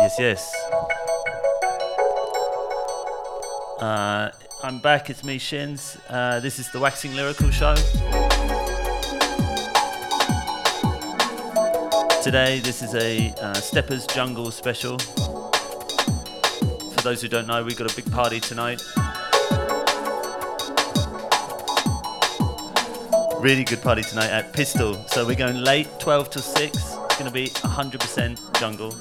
Yes, yes. Uh, I'm back. It's me, Shins. Uh, this is the Waxing Lyrical Show. Today, this is a uh, Steppas Jungle special. For those who don't know, we've got a big party tonight. Really good party tonight at Pistol. So we're going late, 12 till 6. It's going to be 100% jungle.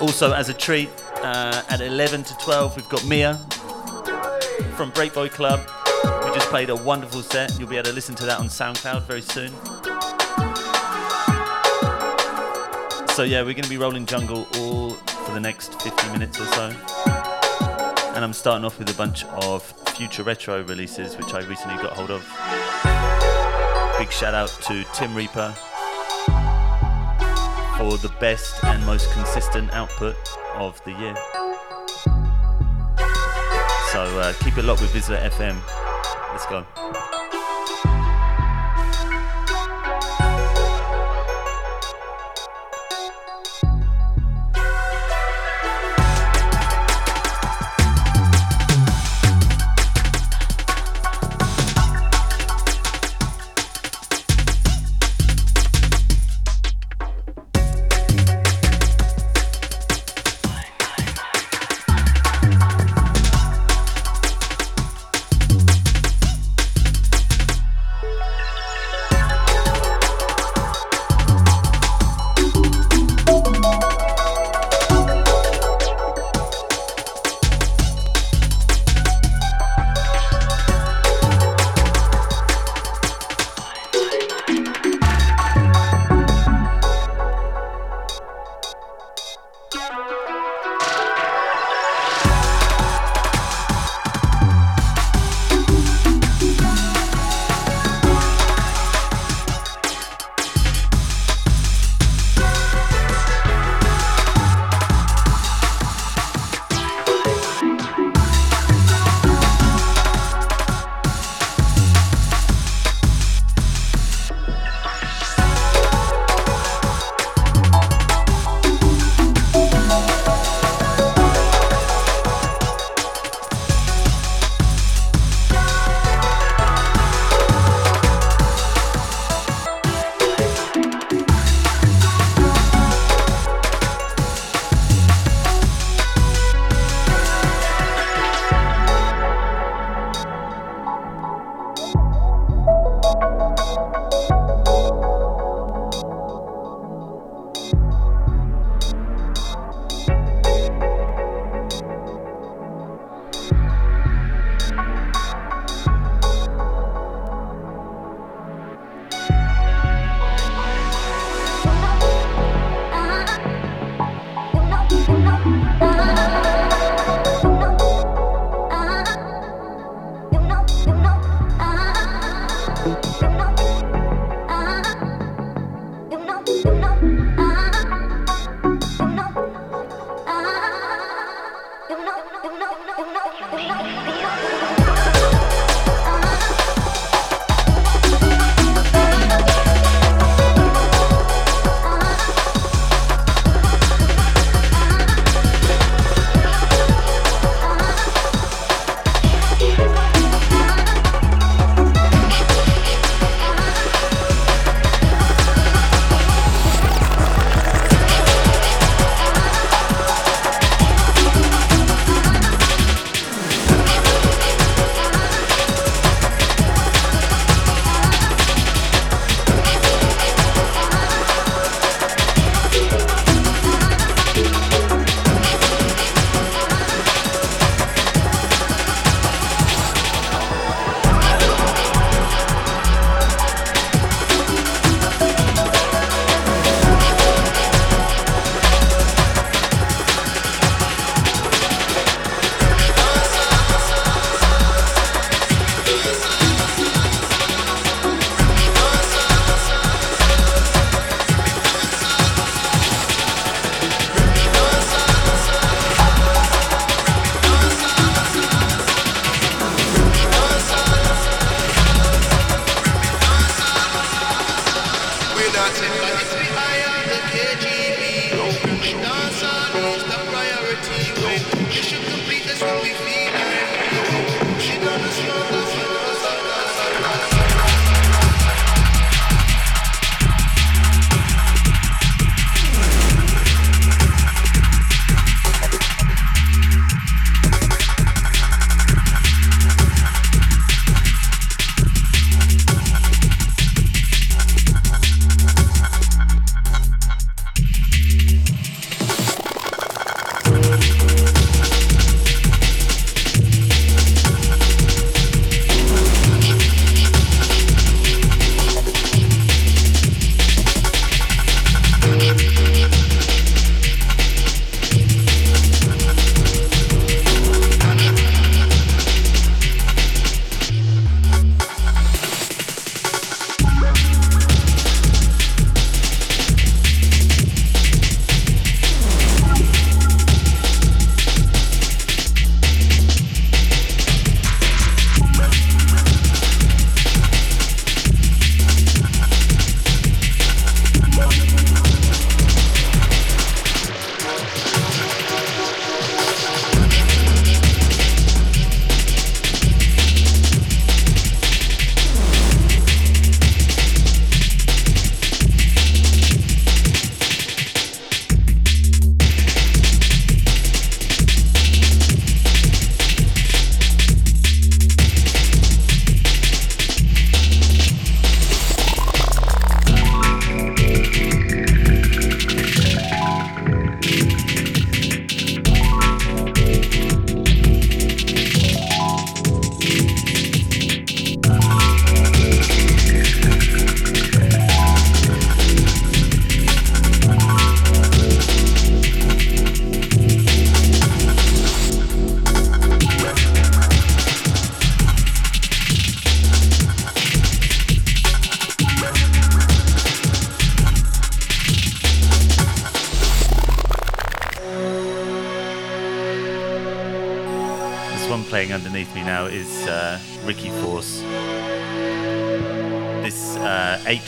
Also, as a treat, uh, at 11 to 12, we've got Mia from Breakboy Club. We just played a wonderful set. You'll be able to listen to that on SoundCloud very soon. So, yeah, we're going to be rolling jungle all for the next 50 minutes or so. And I'm starting off with a bunch of future retro releases, which I recently got hold of. Big shout out to Tim Reaper for the best and most consistent output of the year. So uh, keep it locked with VISLA FM. Let's go.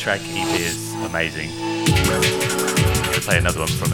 Eight-track EP is amazing. I'll play another one from it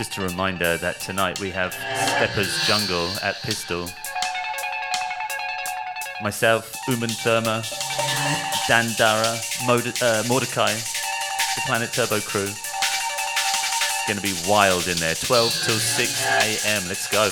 Just a reminder that tonight we have Steppas Jungle at Pistol. Myself, Uman Therma, Dan Dara, Mod- uh, Mordecai, the Planet Turbo crew. It's going to be wild in there. 12 till 6 a.m. Let's go.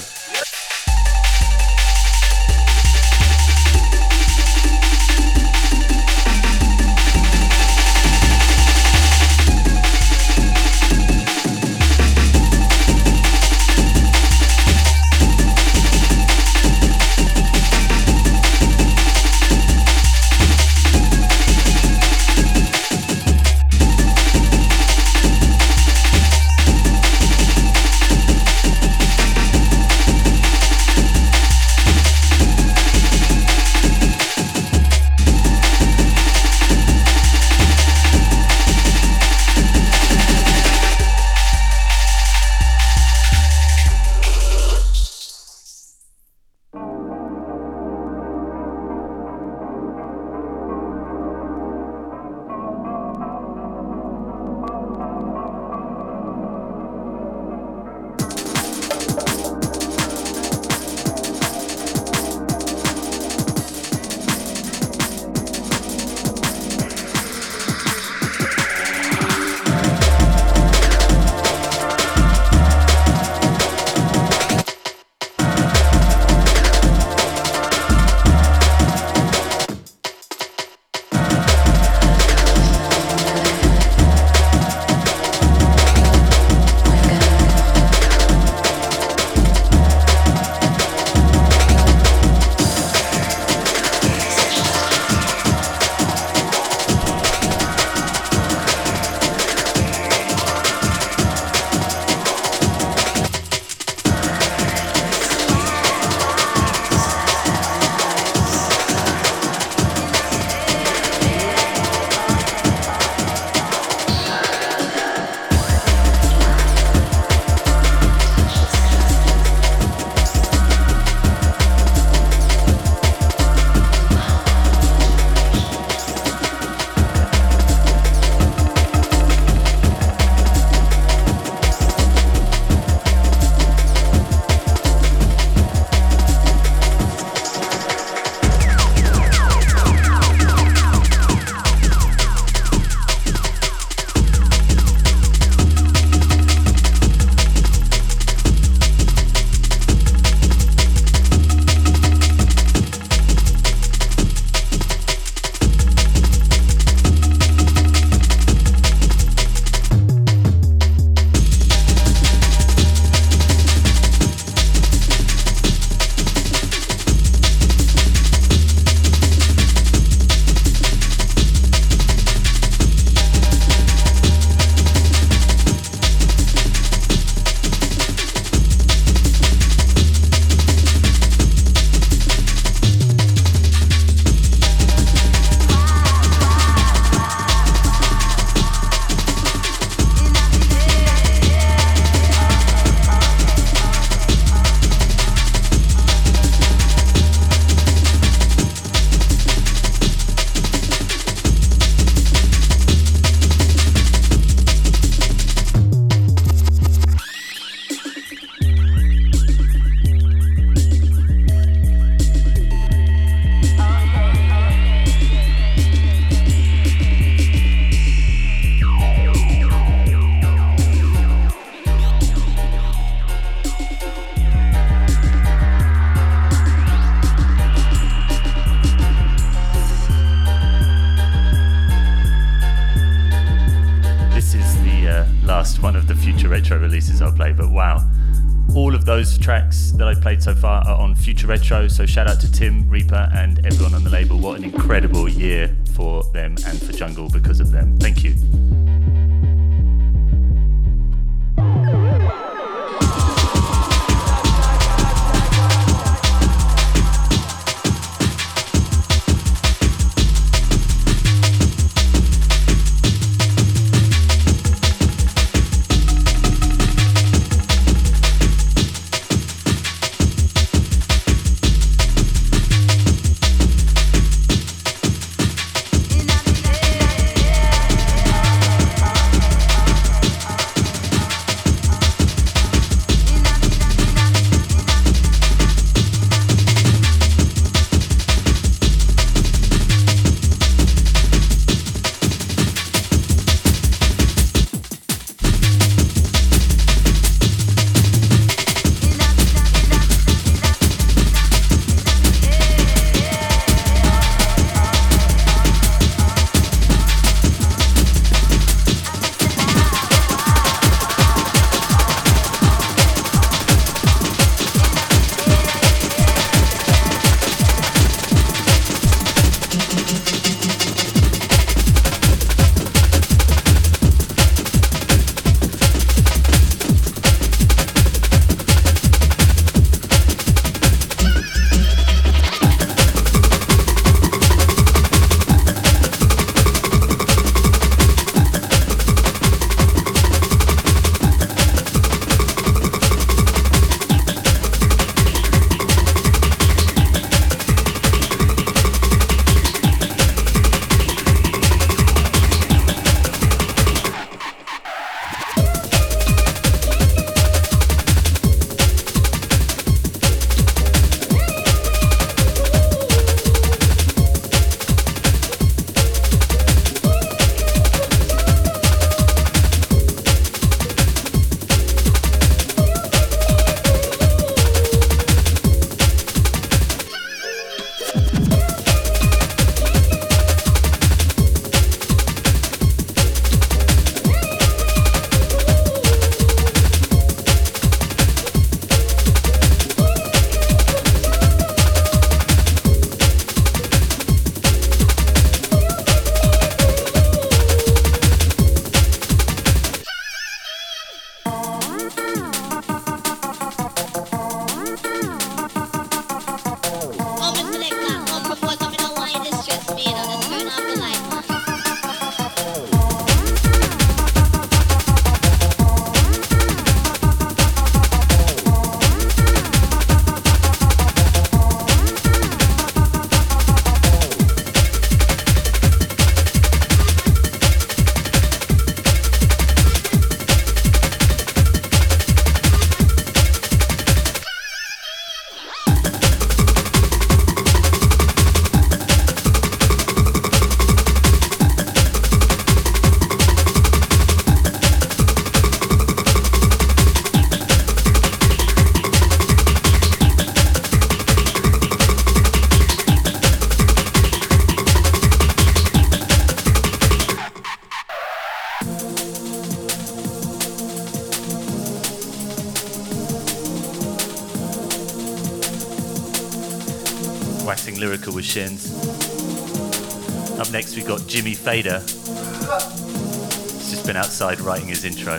Retro. So shout out to Tim, Reaper, and everyone on the label. What an incredible year for them and for Jungle because of them. Thank you. Fader. He's just been outside writing his intro.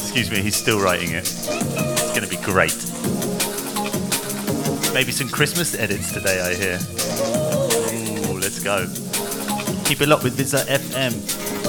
Excuse me, he's still writing it. It's going to be great. Maybe some Christmas edits today, I hear. Ooh, let's go. Keep it locked with VISLA FM.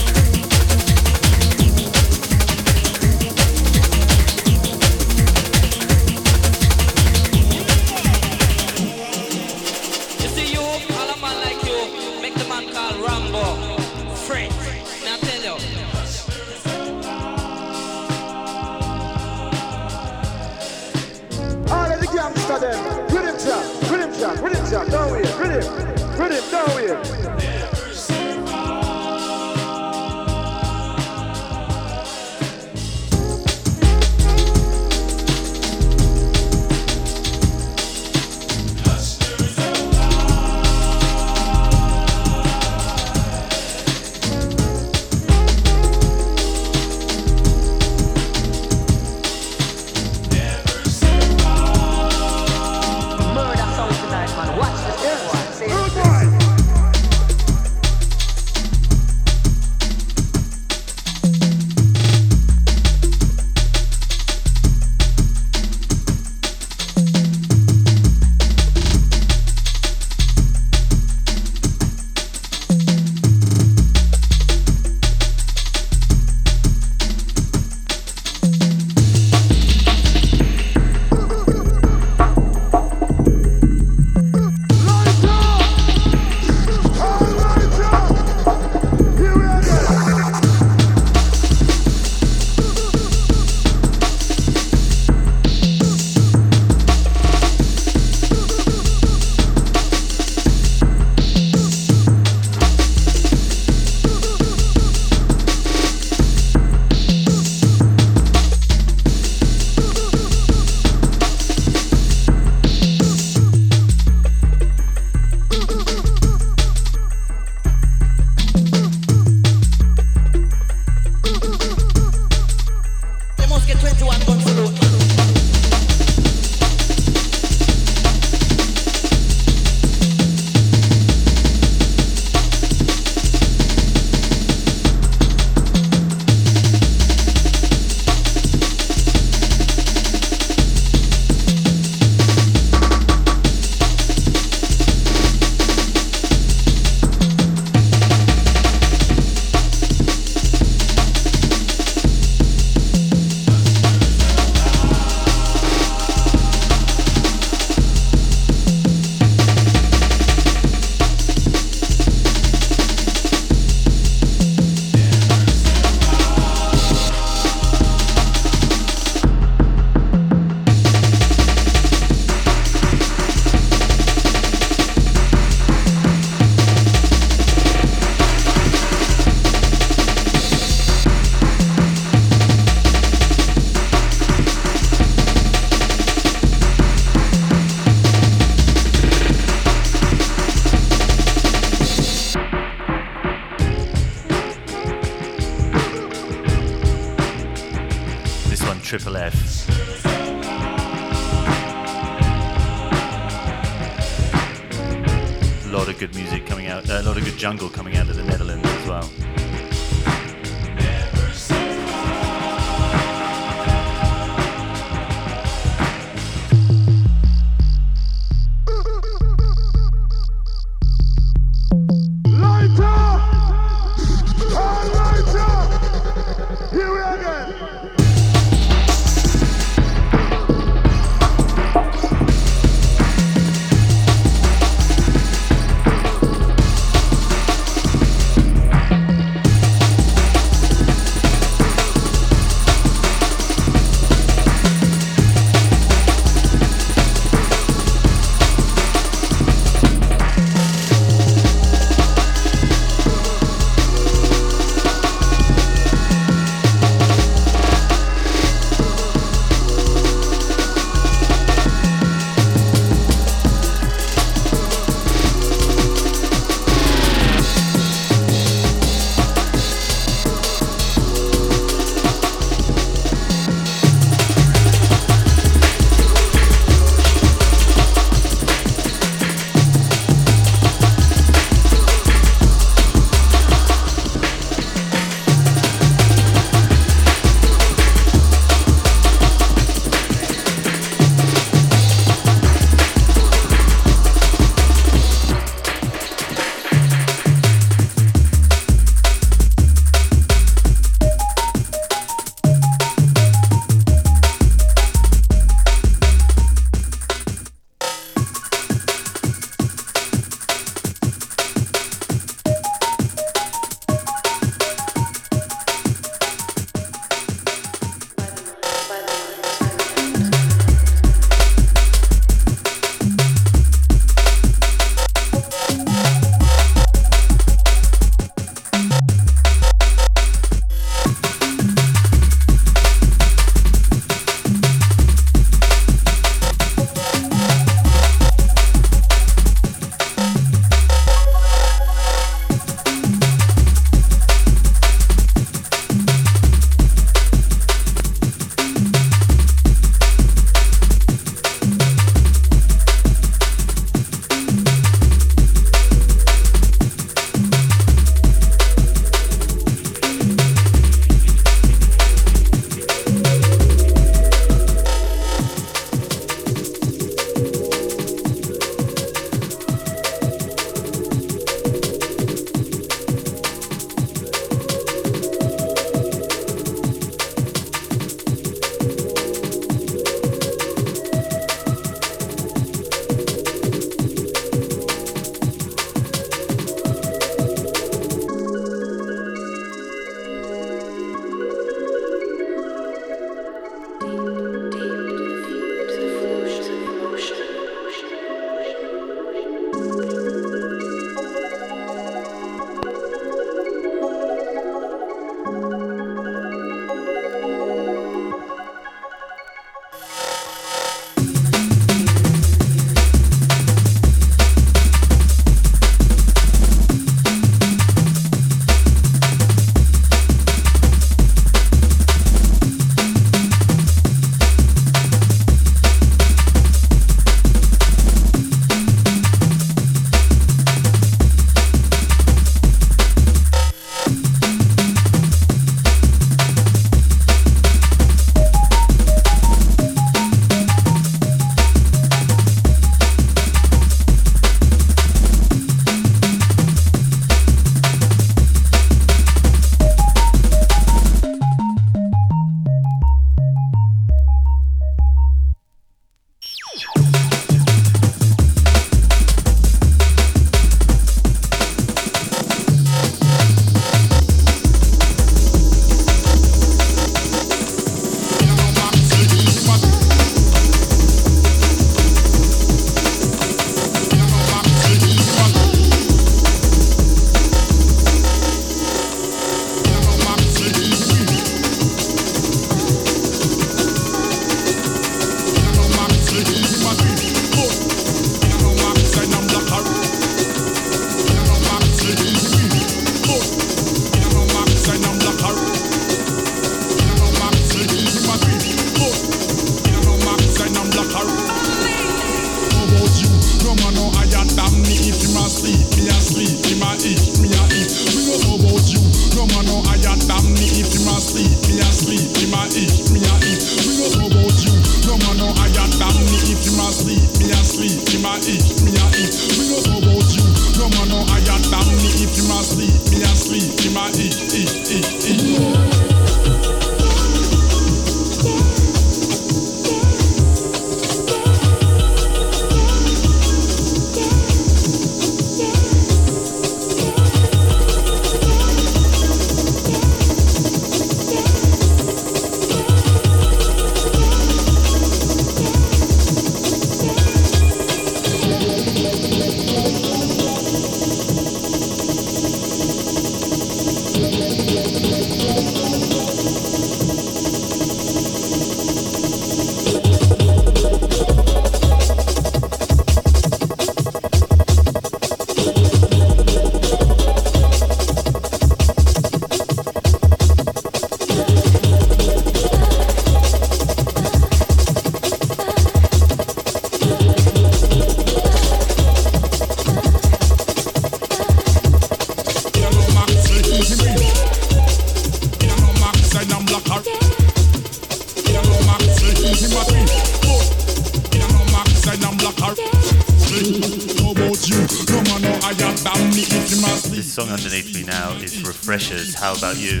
How about you?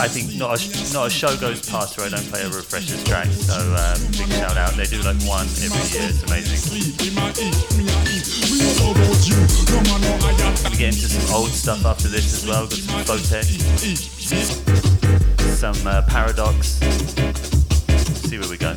I think not a, not a show goes past where I don't play a refreshers track. So um, big shout out. They do like one every year. It's amazing. Gonna get into some old stuff after this as well. Got some Photek, some uh, Paradox. See where we go.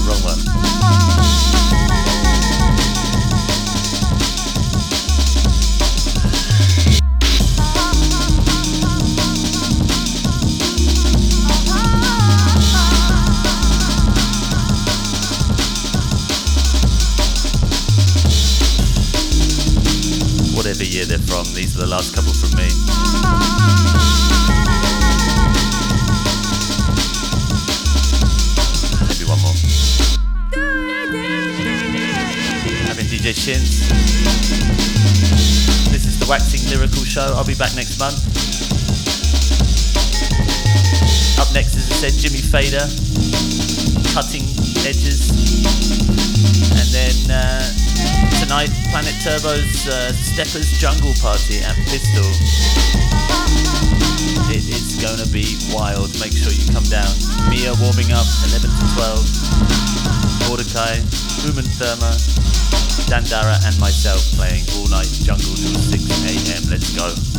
I'll be back next month. Up next, as I said, Jimmy Fader, Cutting Edges. And then uh, tonight, Planet Turbo's uh, Steppas Jungle Party at Pistol. It is gonna be wild. Make sure you come down. Mia warming up 11 to 12. Mordecai, Rumen Therma, Dandara, and myself playing all night jungle till 6 a.m. Let's go.